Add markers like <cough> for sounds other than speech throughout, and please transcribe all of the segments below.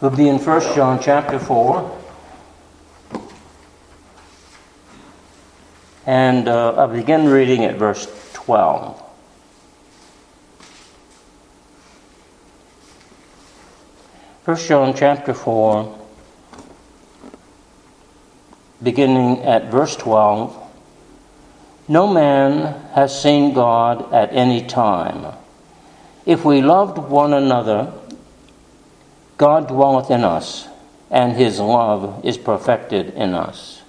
We'll be in 1 John chapter 4. And uh, I'll begin reading at verse 12. First John chapter 4, beginning at verse 12. No man has seen God at any time. If we loved one another, God dwelleth in us, and his love is perfected in us.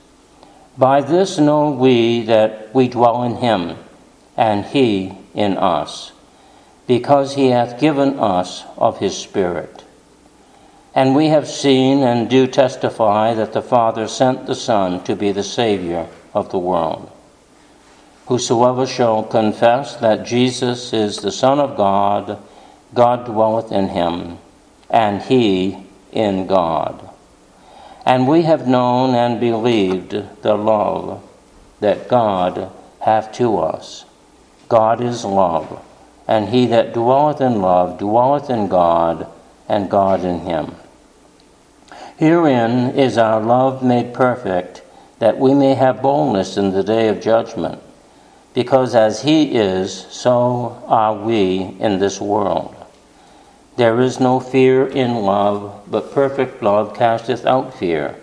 By this know we that we dwell in him, and he in us, because he hath given us of his Spirit. And we have seen and do testify that the Father sent the Son to be the Savior of the world. Whosoever shall confess that Jesus is the Son of God, God dwelleth in him, and he in God. And we have known and believed the love that God hath to us. God is love, and he that dwelleth in love dwelleth in God, and God in him. Herein is our love made perfect, that we may have boldness in the day of judgment. Because as He is, so are we in this world. There is no fear in love, but perfect love casteth out fear,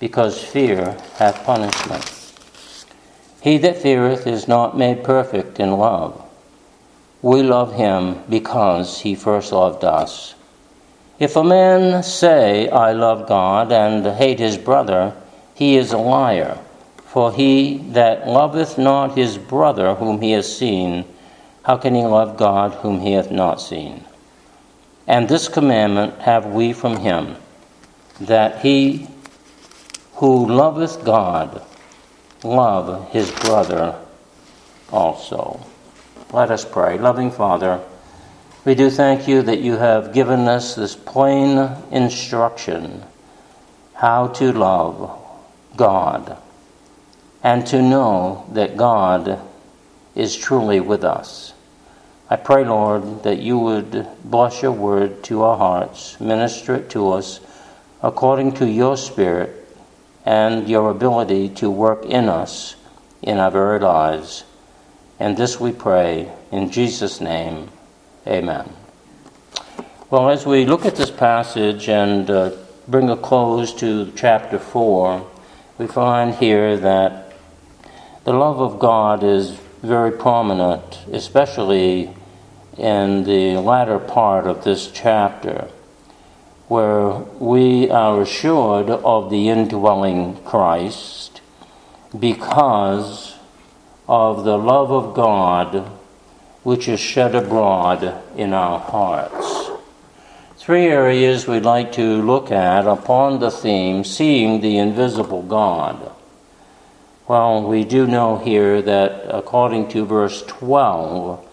because fear hath punishment. He that feareth is not made perfect in love. We love him because he first loved us. If a man say, I love God, and hate his brother, he is a liar. For he that loveth not his brother whom he has seen, how can he love God whom he hath not seen? And this commandment have we from him, that he who loveth God love his brother also. Let us pray. Loving Father, we do thank you that you have given us this plain instruction how to love God and to know that God is truly with us. I pray, Lord, that you would bless your word to our hearts, minister it to us according to your Spirit and your ability to work in us in our very lives. And this we pray in Jesus' name. Amen. Well, as we look at this passage and uh, bring a close to chapter 4, we find here that the love of God is very prominent, especially in the latter part of this chapter, where we are assured of the indwelling Christ because of the love of God which is shed abroad in our hearts. Three areas we'd like to look at upon the theme seeing the invisible God. Well, we do know here that according to verse 12,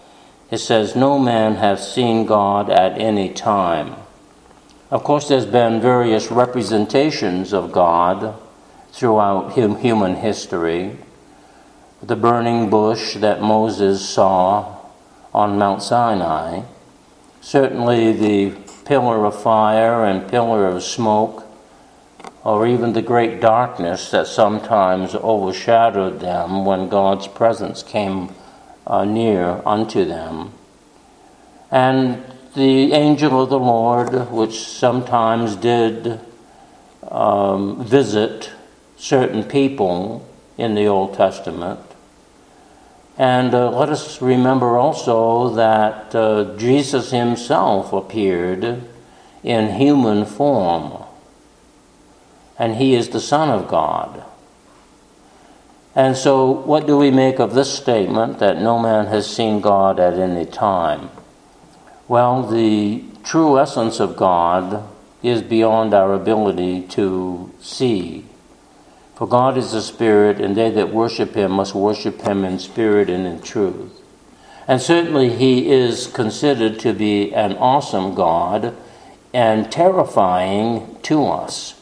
it says, No man hath seen God at any time. Of course, there's been various representations of God throughout human history. The burning bush that Moses saw on Mount Sinai. Certainly, the pillar of fire and pillar of smoke, or even the great darkness that sometimes overshadowed them when God's presence came uh, near unto them. And the angel of the Lord, which sometimes did um, visit certain people in the Old Testament, and uh, let us remember also that uh, Jesus himself appeared in human form, and he is the Son of God. And so, what do we make of this statement that no man has seen God at any time? Well, the true essence of God is beyond our ability to see for God is a spirit, and they that worship him must worship him in spirit and in truth. And certainly he is considered to be an awesome God and terrifying to us.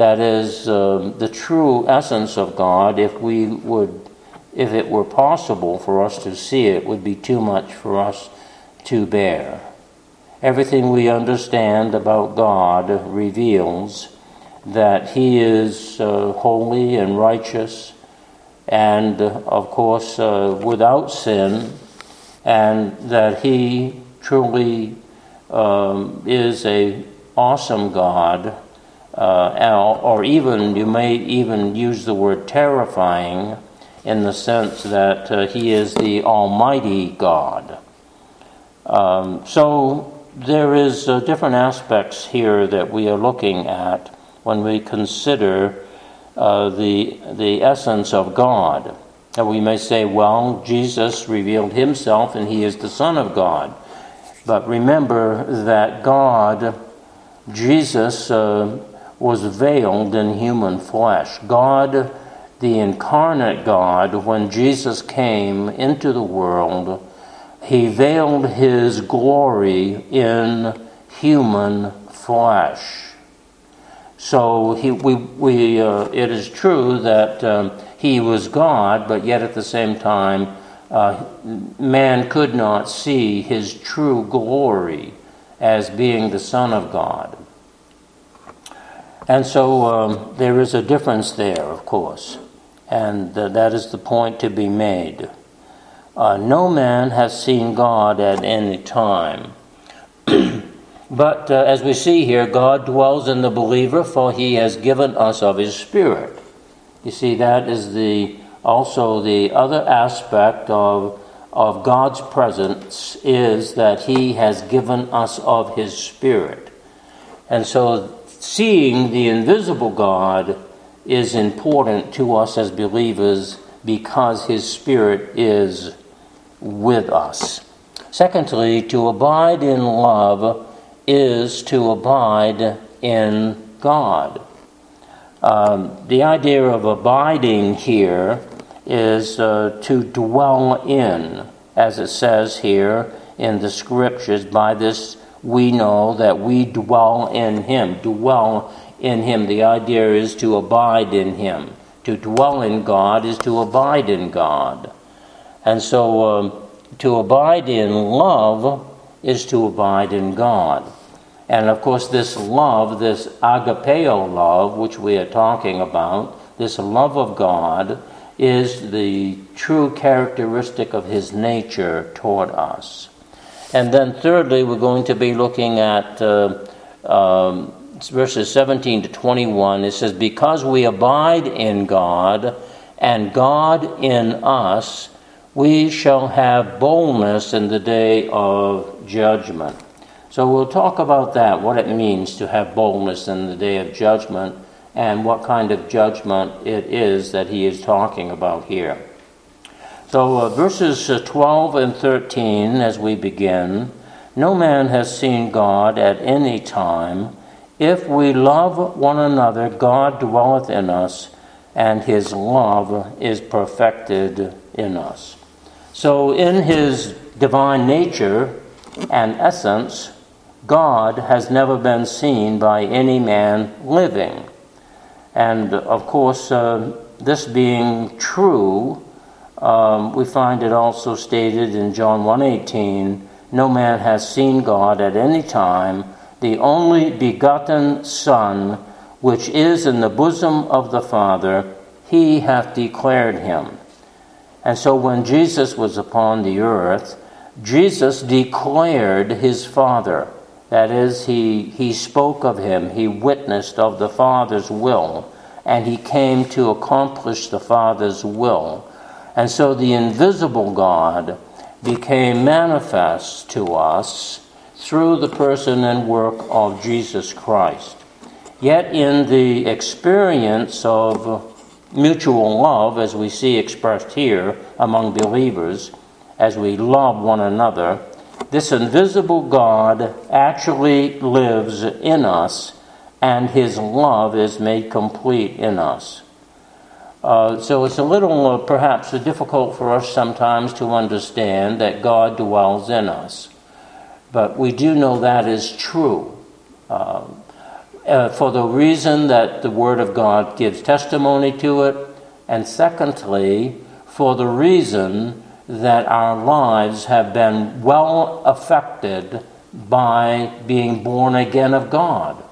That is uh, the true essence of God. If we would, if it were possible for us to see it, would be too much for us to bear. everything we understand about God reveals that He is uh, holy and righteous, and uh, of course uh, without sin, and that He truly um, is a awesome God, uh, or even you may even use the word terrifying in the sense that uh, He is the Almighty God. Um, so there is uh, different aspects here that we are looking at when we consider uh, the the essence of God. And we may say, well, Jesus revealed himself and he is the Son of God. But remember that God, Jesus, uh, was veiled in human flesh. God, the incarnate God, when Jesus came into the world, he veiled his glory in human flesh. So he, we, we, uh, it is true that um, he was God, but yet at the same time, uh, man could not see his true glory as being the Son of God. And so um, there is a difference there, of course, and uh, that is the point to be made. Uh, no man has seen God at any time. <clears throat> but uh, as we see here, God dwells in the believer, for he has given us of his Spirit. You see, that is the also the other aspect of, of God's presence is that he has given us of his Spirit. And so seeing the invisible God is important to us as believers because his Spirit is with us. Secondly, to abide in love is to abide in God. Um, the idea of abiding here is uh, to dwell in, as it says here in the scriptures. By this we know that we dwell in Him. Dwell in Him. The idea is to abide in Him. To dwell in God is to abide in God. And so um, to abide in love is to abide in God. And of course, this love, this agapeo love, which we are talking about, this love of God, is the true characteristic of His nature toward us. And then, thirdly, we're going to be looking at uh, um, verses 17 to 21. It says, Because we abide in God, and God in us, we shall have boldness in the day of judgment. So we'll talk about that, what it means to have boldness in the day of judgment, and what kind of judgment it is that he is talking about here. So, uh, verses uh, 12 and 13, as we begin No man has seen God at any time. If we love one another, God dwelleth in us, and his love is perfected in us. So, in his divine nature and essence, God has never been seen by any man living. And of course, uh, this being true, um, we find it also stated in John 1:18, "No man has seen God at any time; the only begotten Son, which is in the bosom of the Father, he hath declared him." And so when Jesus was upon the earth, Jesus declared his Father. That is, he, he spoke of him, he witnessed of the Father's will, and he came to accomplish the Father's will. And so the invisible God became manifest to us through the person and work of Jesus Christ. Yet, in the experience of mutual love, as we see expressed here among believers, as we love one another, this invisible God actually lives in us, and his love is made complete in us. Uh, so it's a little uh, perhaps difficult for us sometimes to understand that God dwells in us. But we do know that is true. Uh, uh, for the reason that the Word of God gives testimony to it, and secondly, for the reason that our lives have been well affected by being born again of God.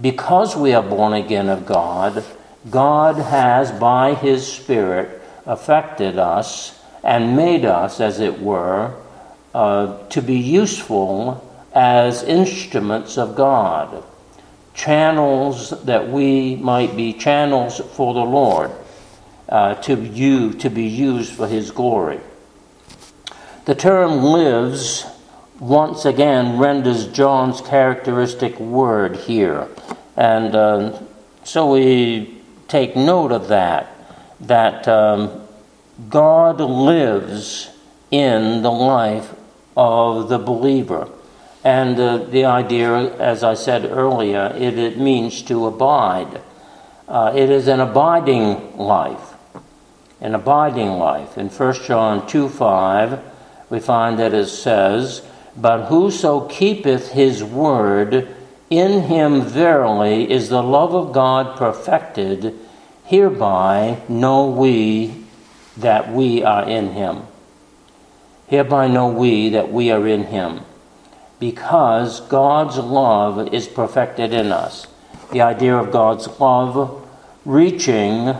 Because we are born again of God, God has, by His Spirit, affected us and made us, as it were, uh, to be useful as instruments of God, channels that we might be channels for the Lord, uh, to you to be used for His glory. The term lives once again renders John's characteristic word here. And uh, so we take note of that, that um, God lives in the life of the believer. And uh, the idea, as I said earlier, it, it means to abide. Uh, it is an abiding life, an abiding life. In 1 John 2 5, we find that it says, But whoso keepeth his word, in him verily is the love of God perfected. Hereby know we that we are in him. Hereby know we that we are in him. Because God's love is perfected in us. The idea of God's love reaching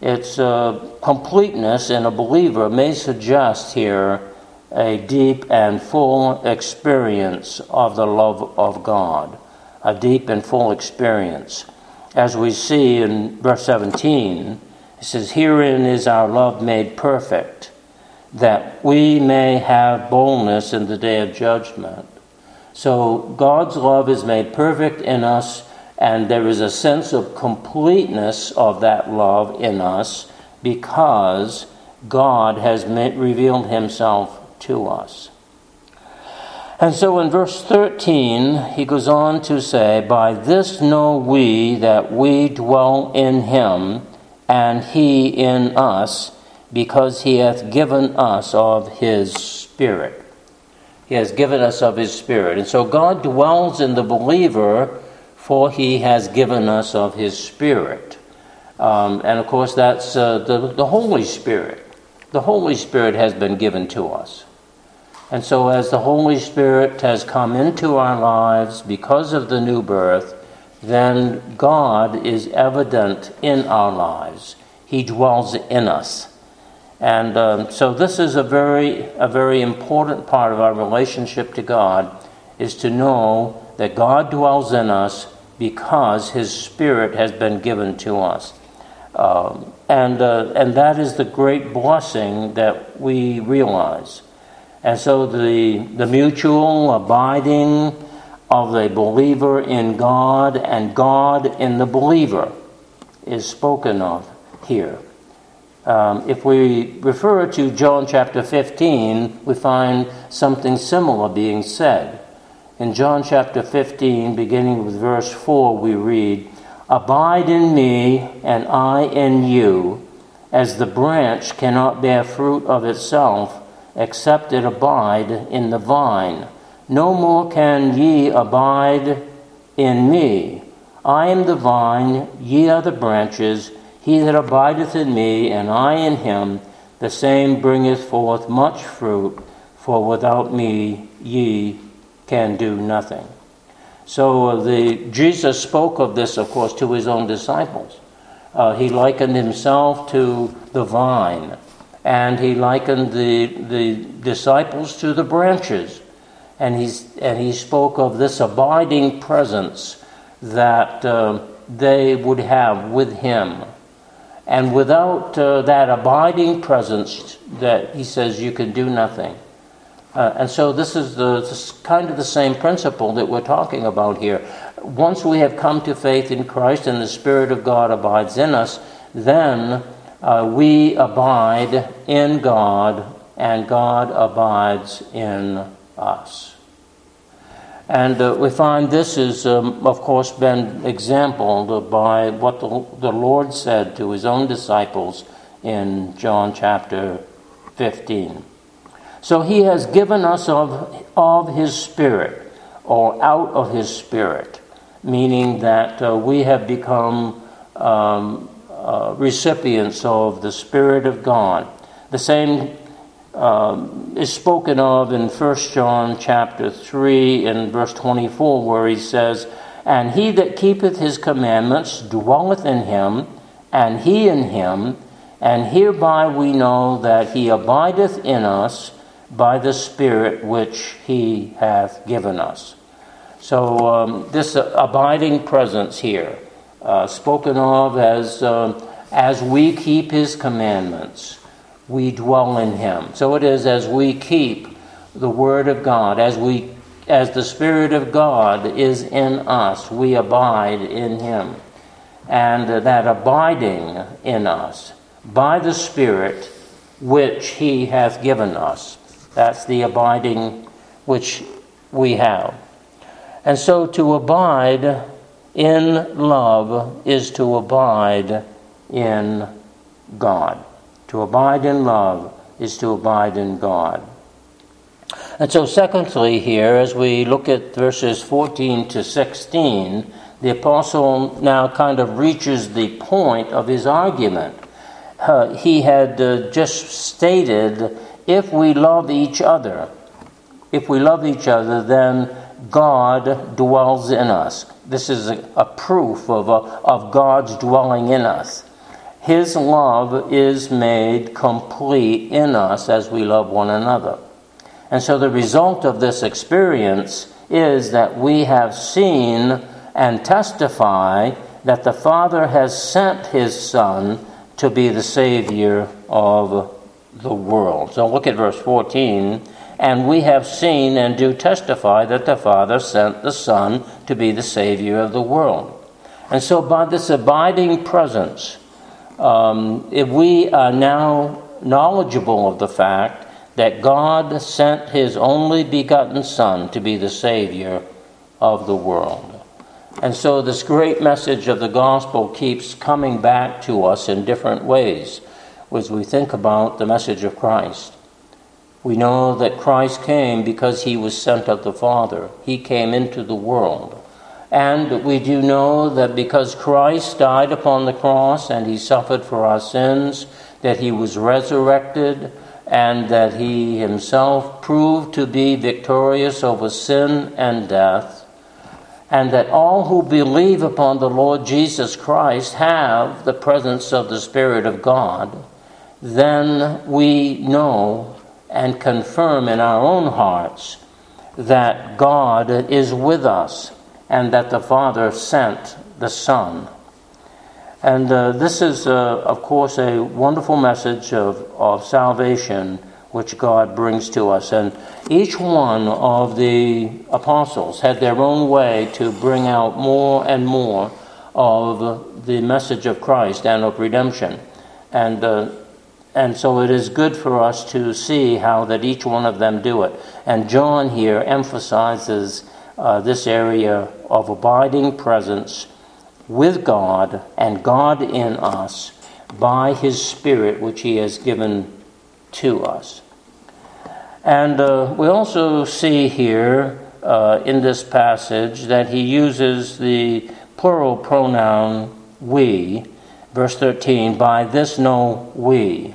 its uh, completeness in a believer may suggest here a deep and full experience of the love of God, a deep and full experience. As we see in verse 17, it says, Herein is our love made perfect, that we may have boldness in the day of judgment. So God's love is made perfect in us, and there is a sense of completeness of that love in us because God has revealed himself to us. And so in verse 13, he goes on to say, By this know we that we dwell in him, and he in us, because he hath given us of his Spirit. He has given us of his Spirit. And so God dwells in the believer, for he has given us of his Spirit. Um, and of course, that's uh, the, the Holy Spirit. The Holy Spirit has been given to us. And so, as the Holy Spirit has come into our lives because of the new birth, then God is evident in our lives. He dwells in us. And um, so, this is a very, a very important part of our relationship to God is to know that God dwells in us because His Spirit has been given to us. Um, and, uh, and that is the great blessing that we realize. And so the, the mutual abiding of the believer in God and God in the believer is spoken of here. Um, if we refer to John chapter 15, we find something similar being said. In John chapter 15, beginning with verse 4, we read, Abide in me, and I in you, as the branch cannot bear fruit of itself except it abide in the vine. No more can ye abide in me. I am the vine, ye are the branches. He that abideth in me, and I in him, the same bringeth forth much fruit, for without me ye can do nothing. So uh, the, Jesus spoke of this, of course, to his own disciples. Uh, he likened himself to the vine and he likened the, the disciples to the branches. And, he's, and he spoke of this abiding presence that uh, they would have with him. And without uh, that abiding presence, that he says you can do nothing. Uh, and so this is the this kind of the same principle that we're talking about here. Once we have come to faith in Christ and the Spirit of God abides in us, then uh, we abide in God and God abides in us. And uh, we find this is, um, of course, been exampled by what the, the Lord said to his own disciples in John chapter 15. So he has given us of, of his Spirit, or out of his Spirit, meaning that uh, we have become um, uh, recipients of the Spirit of God. The same um, is spoken of in 1 John chapter 3 and verse 24, where he says, And he that keepeth his commandments dwelleth in him, and he in him, and hereby we know that he abideth in us by the Spirit which he hath given us. So, um, this abiding presence here, uh, spoken of as, uh, as we keep his commandments we dwell in him. So it is as we keep the word of God, as we as the spirit of God is in us, we abide in him. And that abiding in us by the spirit which he hath given us. That's the abiding which we have. And so to abide in love is to abide in God. To abide in love is to abide in God. And so, secondly, here, as we look at verses 14 to 16, the apostle now kind of reaches the point of his argument. Uh, he had uh, just stated if we love each other, if we love each other, then God dwells in us. This is a, a proof of, a, of God's dwelling in us. His love is made complete in us as we love one another. And so the result of this experience is that we have seen and testify that the Father has sent His Son to be the Savior of the world. So look at verse 14. And we have seen and do testify that the Father sent the Son to be the Savior of the world. And so, by this abiding presence, um, if we are now knowledgeable of the fact that God sent His only begotten Son to be the Savior of the world. And so, this great message of the gospel keeps coming back to us in different ways as we think about the message of Christ. We know that Christ came because he was sent of the Father, he came into the world. And we do know that because Christ died upon the cross and he suffered for our sins, that he was resurrected, and that he himself proved to be victorious over sin and death, and that all who believe upon the Lord Jesus Christ have the presence of the Spirit of God, then we know and confirm in our own hearts that God is with us and that the Father sent the Son. And uh, this is, uh, of course, a wonderful message of, of salvation which God brings to us. And each one of the apostles had their own way to bring out more and more of the message of Christ and of redemption. And, uh, and so it is good for us to see how that each one of them do it. And John here emphasizes uh, this area of abiding presence with God and God in us by His Spirit, which He has given to us. And uh, we also see here uh, in this passage that He uses the plural pronoun we, verse 13, by this know we.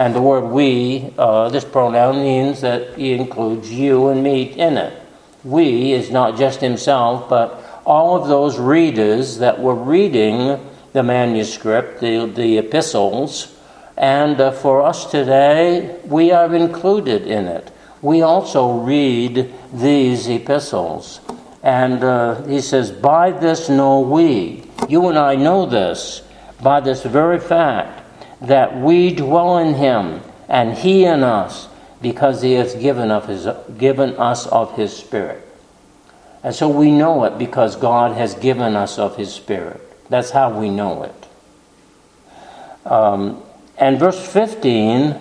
And the word we, uh, this pronoun means that He includes you and me in it we is not just himself, but all of those readers that were reading the manuscript, the, the epistles, and uh, for us today, we are included in it. We also read these epistles. And uh, he says, By this know we, you and I know this, by this very fact, that we dwell in him and he in us because he has given, of his, given us of his Spirit. And so we know it because God has given us of his Spirit. That's how we know it. Um, and verse 15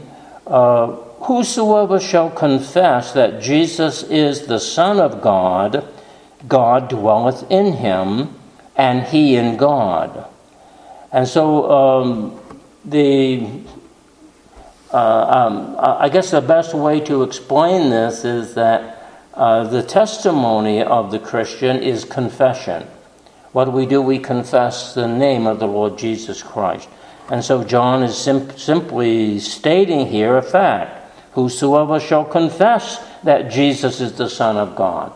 uh, Whosoever shall confess that Jesus is the Son of God, God dwelleth in him, and he in God. And so um, the uh, um, I guess the best way to explain this is that uh, the testimony of the Christian is confession. What we do? We confess the name of the Lord Jesus Christ. And so John is sim- simply stating here a fact. Whosoever shall confess that Jesus is the Son of God.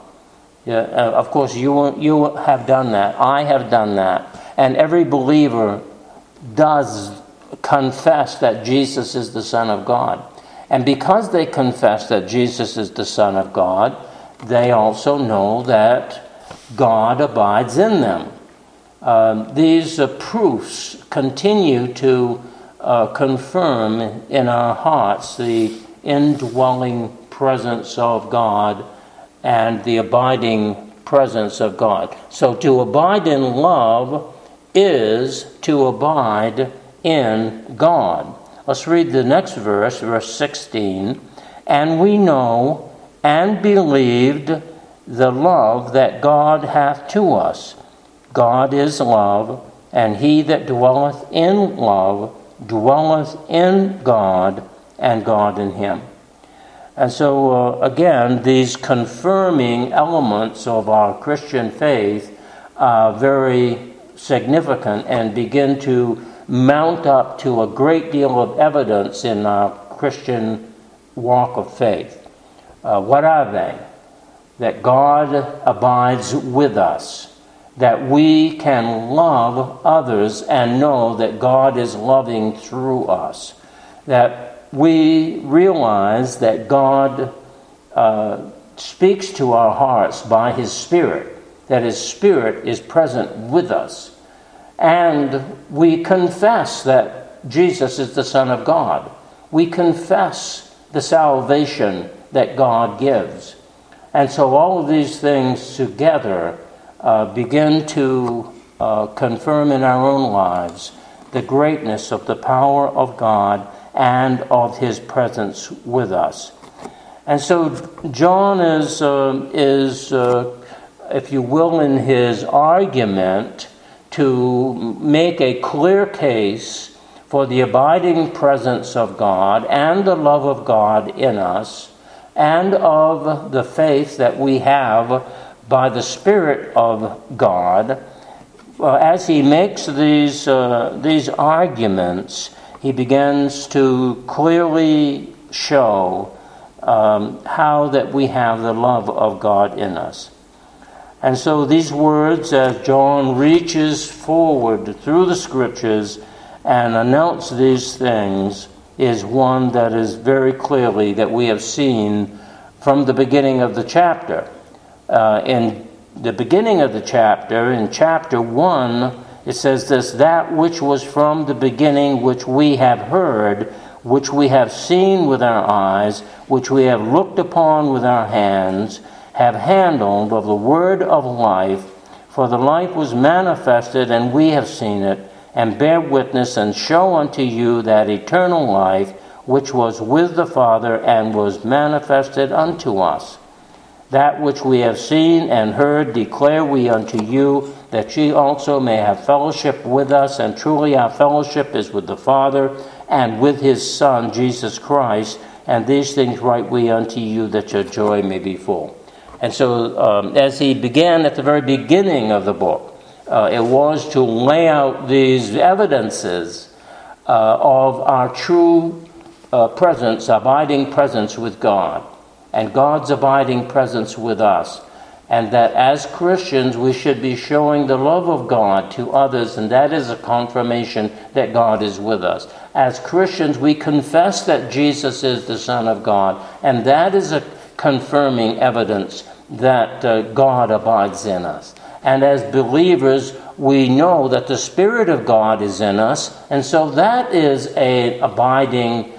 Yeah, uh, of course, you, you have done that. I have done that. And every believer does confess that Jesus is the Son of God. And because they confess that Jesus is the Son of God, they also know that God abides in them. Um, these uh, proofs continue to uh, confirm in our hearts the indwelling presence of God and the abiding presence of God. So to abide in love is to abide in God. Let's read the next verse, verse 16. And we know and believed the love that God hath to us. God is love, and he that dwelleth in love dwelleth in God, and God in him. And so, uh, again, these confirming elements of our Christian faith are very significant and begin to mount up to a great deal of evidence in our Christian walk of faith. Uh, what are they? That God abides with us, that we can love others and know that God is loving through us, that we realize that God uh, speaks to our hearts by His Spirit, that His Spirit is present with us. And we confess that Jesus is the Son of God. We confess the salvation that God gives. And so all of these things together uh, begin to uh, confirm in our own lives the greatness of the power of God and of his presence with us. And so John is, uh, is if you will, in his argument to make a clear case for the abiding presence of God and the love of God in us and of the faith that we have by the Spirit of God. Uh, as he makes these, uh, these arguments, he begins to clearly show um, how that we have the love of God in us. And so these words, as John reaches forward through the scriptures and announces these things, is one that is very clearly that we have seen from the beginning of the chapter. Uh, in the beginning of the chapter, in chapter 1, it says this that which was from the beginning, which we have heard, which we have seen with our eyes, which we have looked upon with our hands, have handled of the word of life. For the life was manifested, and we have seen it, and bear witness, and show unto you that eternal life which was with the Father and was manifested unto us. That which we have seen and heard declare we unto you that ye also may have fellowship with us. And truly, our fellowship is with the Father and with his Son, Jesus Christ. And these things write we unto you that your joy may be full. And so, um, as he began at the very beginning of the book, uh, it was to lay out these evidences uh, of our true uh, presence, abiding presence with God, and God's abiding presence with us and that as Christians we should be showing the love of God to others, and that is a confirmation that God is with us. As Christians, we confess that Jesus is the Son of God, and that is a confirming evidence that uh, God abides in us. And as believers, we know that the Spirit of God is in us, and so that is a abiding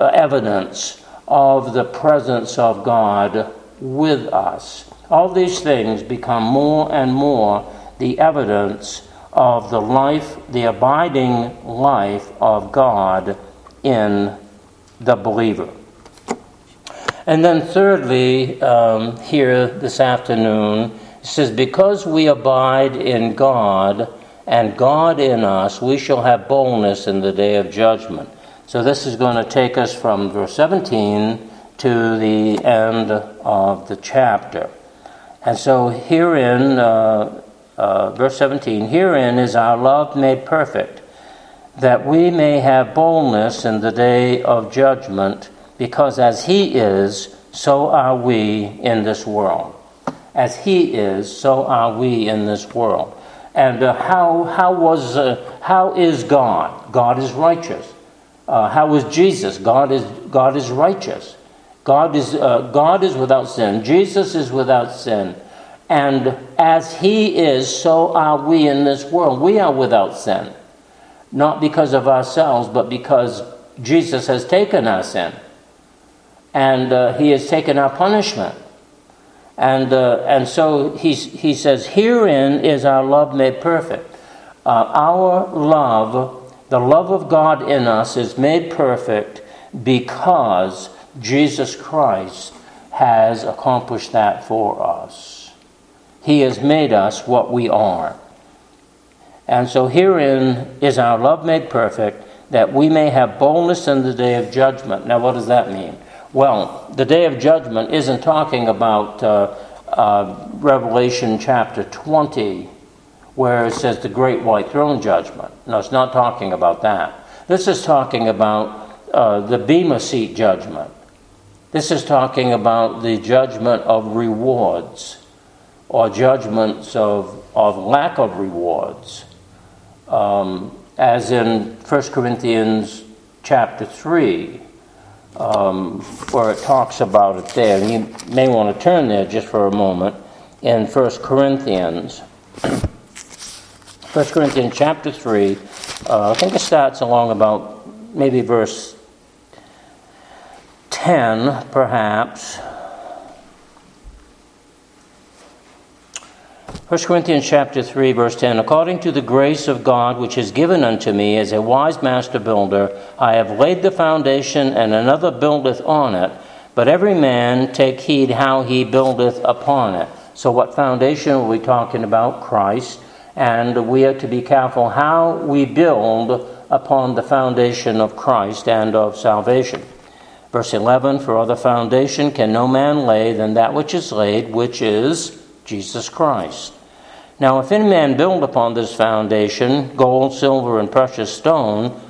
uh, evidence of the presence of God with us. All these things become more and more the evidence of the life, the abiding life of God in the believer. And then, thirdly, um, here this afternoon, it says, Because we abide in God and God in us, we shall have boldness in the day of judgment. So, this is going to take us from verse 17 to the end of the chapter. And so herein, uh, uh, verse 17, herein is our love made perfect, that we may have boldness in the day of judgment, because as He is, so are we in this world. As He is, so are we in this world. And uh, how, how, was, uh, how is God? God is righteous. Uh, how is Jesus? God is, God is righteous. God is, uh, God is without sin. Jesus is without sin. And as He is, so are we in this world. We are without sin. Not because of ourselves, but because Jesus has taken our sin. And uh, He has taken our punishment. And, uh, and so he's, he says, Herein is our love made perfect. Uh, our love, the love of God in us, is made perfect because Jesus Christ has accomplished that for us. He has made us what we are. And so herein is our love made perfect, that we may have boldness in the day of judgment. Now, what does that mean? Well, the day of judgment isn't talking about uh, uh, Revelation chapter 20, where it says the great white throne judgment. No, it's not talking about that. This is talking about uh, the Bema seat judgment. This is talking about the judgment of rewards or judgments of, of lack of rewards. Um, as in 1 Corinthians chapter 3, um, where it talks about it there. And you may want to turn there just for a moment in 1 Corinthians. <clears throat> 1 Corinthians chapter 3, uh, I think it starts along about maybe verse 10, perhaps. 1 Corinthians chapter 3 verse 10 According to the grace of God which is given unto me as a wise master builder I have laid the foundation and another buildeth on it but every man take heed how he buildeth upon it. So what foundation are we talking about? Christ. And we are to be careful how we build upon the foundation of Christ and of salvation. Verse 11 For other foundation can no man lay than that which is laid, which is Jesus Christ. Now, if any man build upon this foundation gold, silver, and precious stone,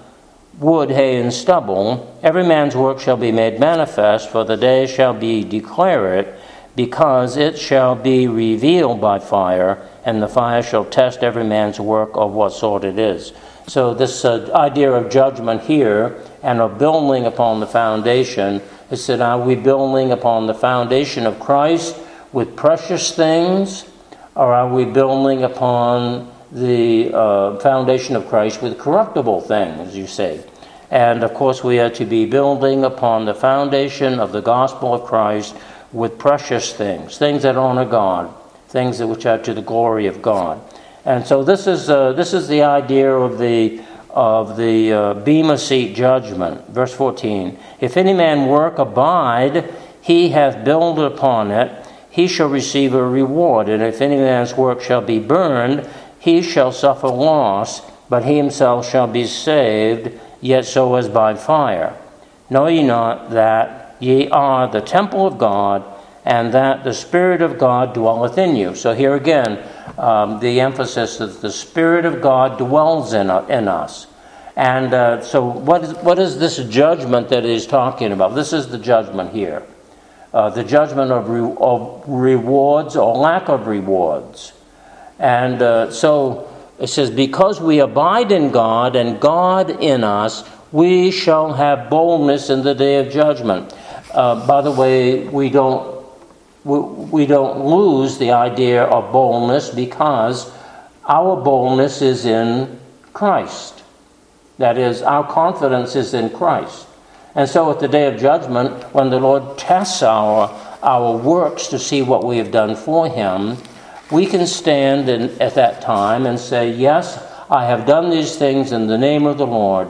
wood, hay, and stubble, every man's work shall be made manifest, for the day shall be declare it, because it shall be revealed by fire, and the fire shall test every man's work of what sort it is. So, this uh, idea of judgment here and of building upon the foundation is that are we building upon the foundation of Christ with precious things, or are we building upon the uh, foundation of Christ with corruptible things, you say? And of course, we are to be building upon the foundation of the gospel of Christ with precious things, things that honor God, things which are to the glory of God. And so this is, uh, this is the idea of the of the uh, Bema seat judgment. Verse 14 If any man work abide, he hath builded upon it, he shall receive a reward. And if any man's work shall be burned, he shall suffer loss, but he himself shall be saved, yet so as by fire. Know ye not that ye are the temple of God, and that the Spirit of God dwelleth in you? So here again, um, the emphasis that the Spirit of God dwells in, in us. And uh, so, what is, what is this judgment that he's talking about? This is the judgment here uh, the judgment of, re- of, rewards or lack of rewards. And uh, so it says, Because we abide in God and God in us, we shall have boldness in the day of judgment. Uh, by the way, we don't we don't lose the idea of boldness because our boldness is in Christ. That is, our confidence is in Christ. And so at the day of judgment, when the Lord tests our, our works to see what we have done for Him, we can stand in, at that time and say, Yes, I have done these things in the name of the Lord,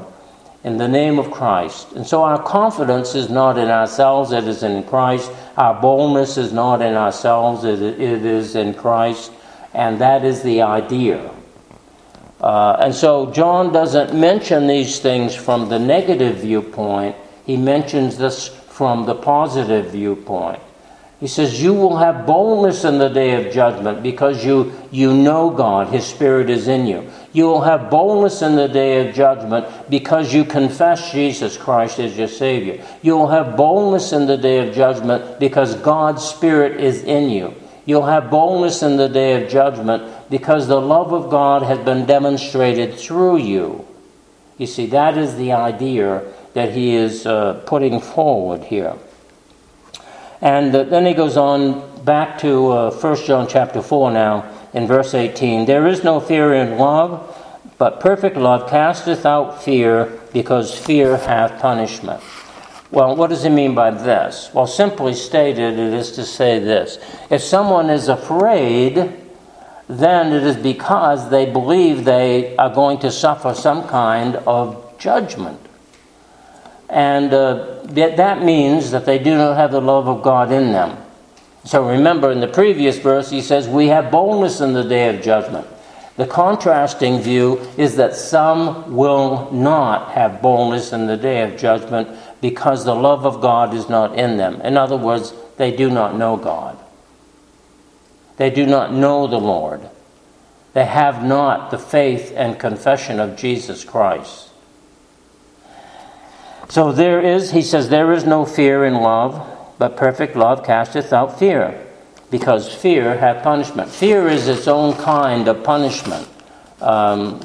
in the name of Christ. And so our confidence is not in ourselves, it is in Christ. Our boldness is not in ourselves, it, it is in Christ. And that is the idea. Uh, and so John doesn't mention these things from the negative viewpoint, he mentions this from the positive viewpoint. He says, You will have boldness in the day of judgment because you, you know God, His Spirit is in you. You will have boldness in the day of judgment because you confess Jesus Christ as your Savior. You will have boldness in the day of judgment because God's Spirit is in you. You'll have boldness in the day of judgment because the love of God has been demonstrated through you. You see, that is the idea that he is uh, putting forward here. And uh, then he goes on back to uh, 1 John chapter 4 now, in verse 18. There is no fear in love, but perfect love casteth out fear, because fear hath punishment. Well, what does he mean by this? Well, simply stated, it is to say this if someone is afraid, then it is because they believe they are going to suffer some kind of judgment. And uh, that means that they do not have the love of God in them. So remember, in the previous verse, he says, We have boldness in the day of judgment. The contrasting view is that some will not have boldness in the day of judgment because the love of God is not in them. In other words, they do not know God. They do not know the Lord. They have not the faith and confession of Jesus Christ. So there is, he says, there is no fear in love, but perfect love casteth out fear because fear hath punishment. Fear is its own kind of punishment. Um,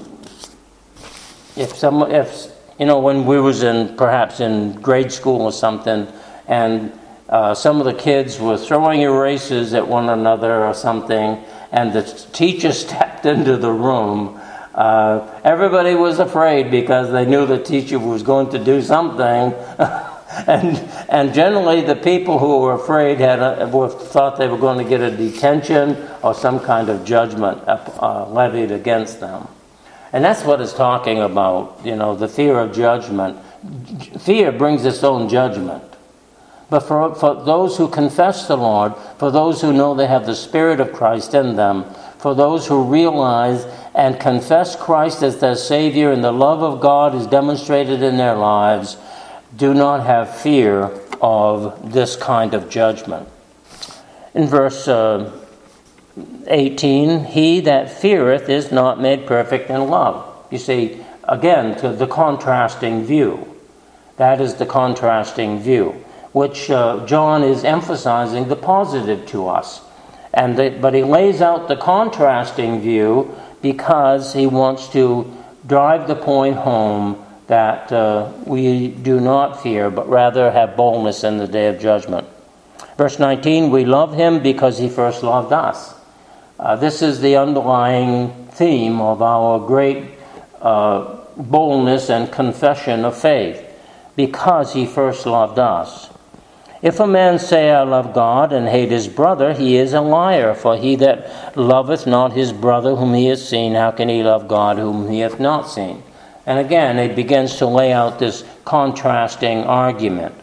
if some, if you know, when we was in perhaps in grade school or something, and uh, some of the kids were throwing erasers at one another or something, and the teacher <laughs> stepped into the room. Uh, everybody was afraid because they knew the teacher was going to do something. <laughs> and, and generally, the people who were afraid had a, were, thought they were going to get a detention or some kind of judgment uh, levied against them. And that's what it's talking about, you know, the fear of judgment. Fear brings its own judgment. But for, for those who confess the Lord, for those who know they have the Spirit of Christ in them, for those who realize and confess Christ as their Savior and the love of God is demonstrated in their lives, do not have fear of this kind of judgment. In verse uh, 18, he that feareth is not made perfect in love. You see, again, to the contrasting view. That is the contrasting view, which uh, John is emphasizing the positive to us. And the, but he lays out the contrasting view because he wants to drive the point home that uh, we do not fear, but rather have boldness in the day of judgment. Verse 19, we love him because he first loved us. Uh, this is the underlying theme of our great uh, boldness and confession of faith, because he first loved us. If a man say, I love God, and hate his brother, he is a liar. For he that loveth not his brother whom he hath seen, how can he love God whom he hath not seen? And again, it begins to lay out this contrasting argument.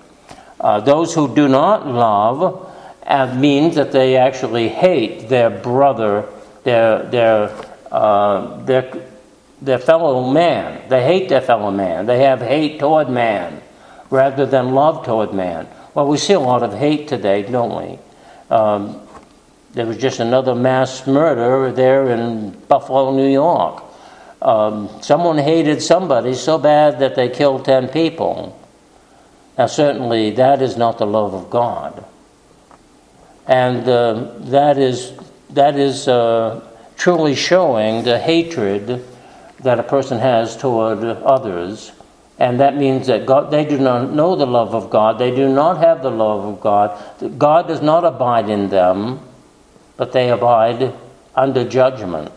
Uh, those who do not love uh, means that they actually hate their brother, their, their, uh, their, their fellow man. They hate their fellow man. They have hate toward man rather than love toward man. Well, we see a lot of hate today, don't we? Um, there was just another mass murder there in Buffalo, New York. Um, someone hated somebody so bad that they killed 10 people. Now, certainly, that is not the love of God. And uh, that is, that is uh, truly showing the hatred that a person has toward others. And that means that God, they do not know the love of God. They do not have the love of God. God does not abide in them, but they abide under judgment.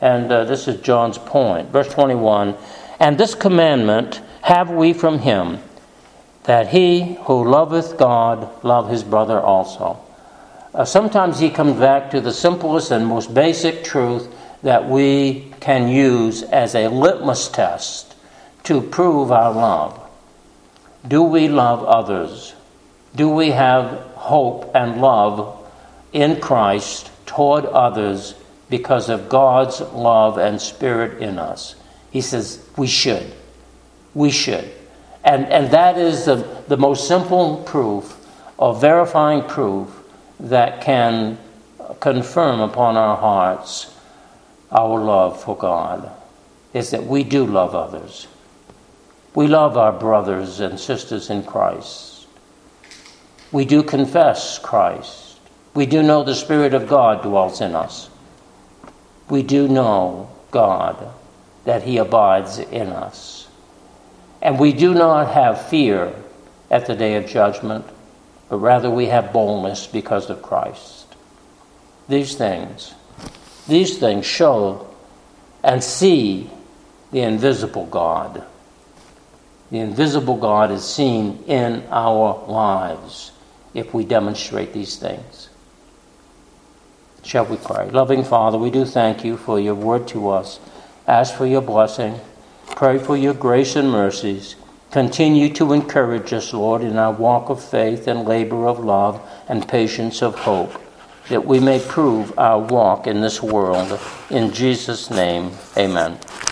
And uh, this is John's point. Verse 21 And this commandment have we from him, that he who loveth God love his brother also. Uh, sometimes he comes back to the simplest and most basic truth that we can use as a litmus test to prove our love. Do we love others? Do we have hope and love in Christ toward others because of God's love and spirit in us. He says we should. We should. And, and that is the, the most simple proof or verifying proof that can confirm upon our hearts our love for God is that we do love others. We love our brothers and sisters in Christ. We do confess Christ. We do know the Spirit of God dwells in us. We do know God, that He abides in us. And we do not have fear at the day of judgment, but rather we have boldness because of Christ. These things, these things show and see the invisible God. The invisible God is seen in our lives if we demonstrate these things. Shall we pray? Loving Father, we do thank you for your word to us. Ask for your blessing. Pray for your grace and mercies. Continue to encourage us, Lord, in our walk of faith and labor of love and patience of hope, that we may prove our walk in this world. In Jesus' name, amen.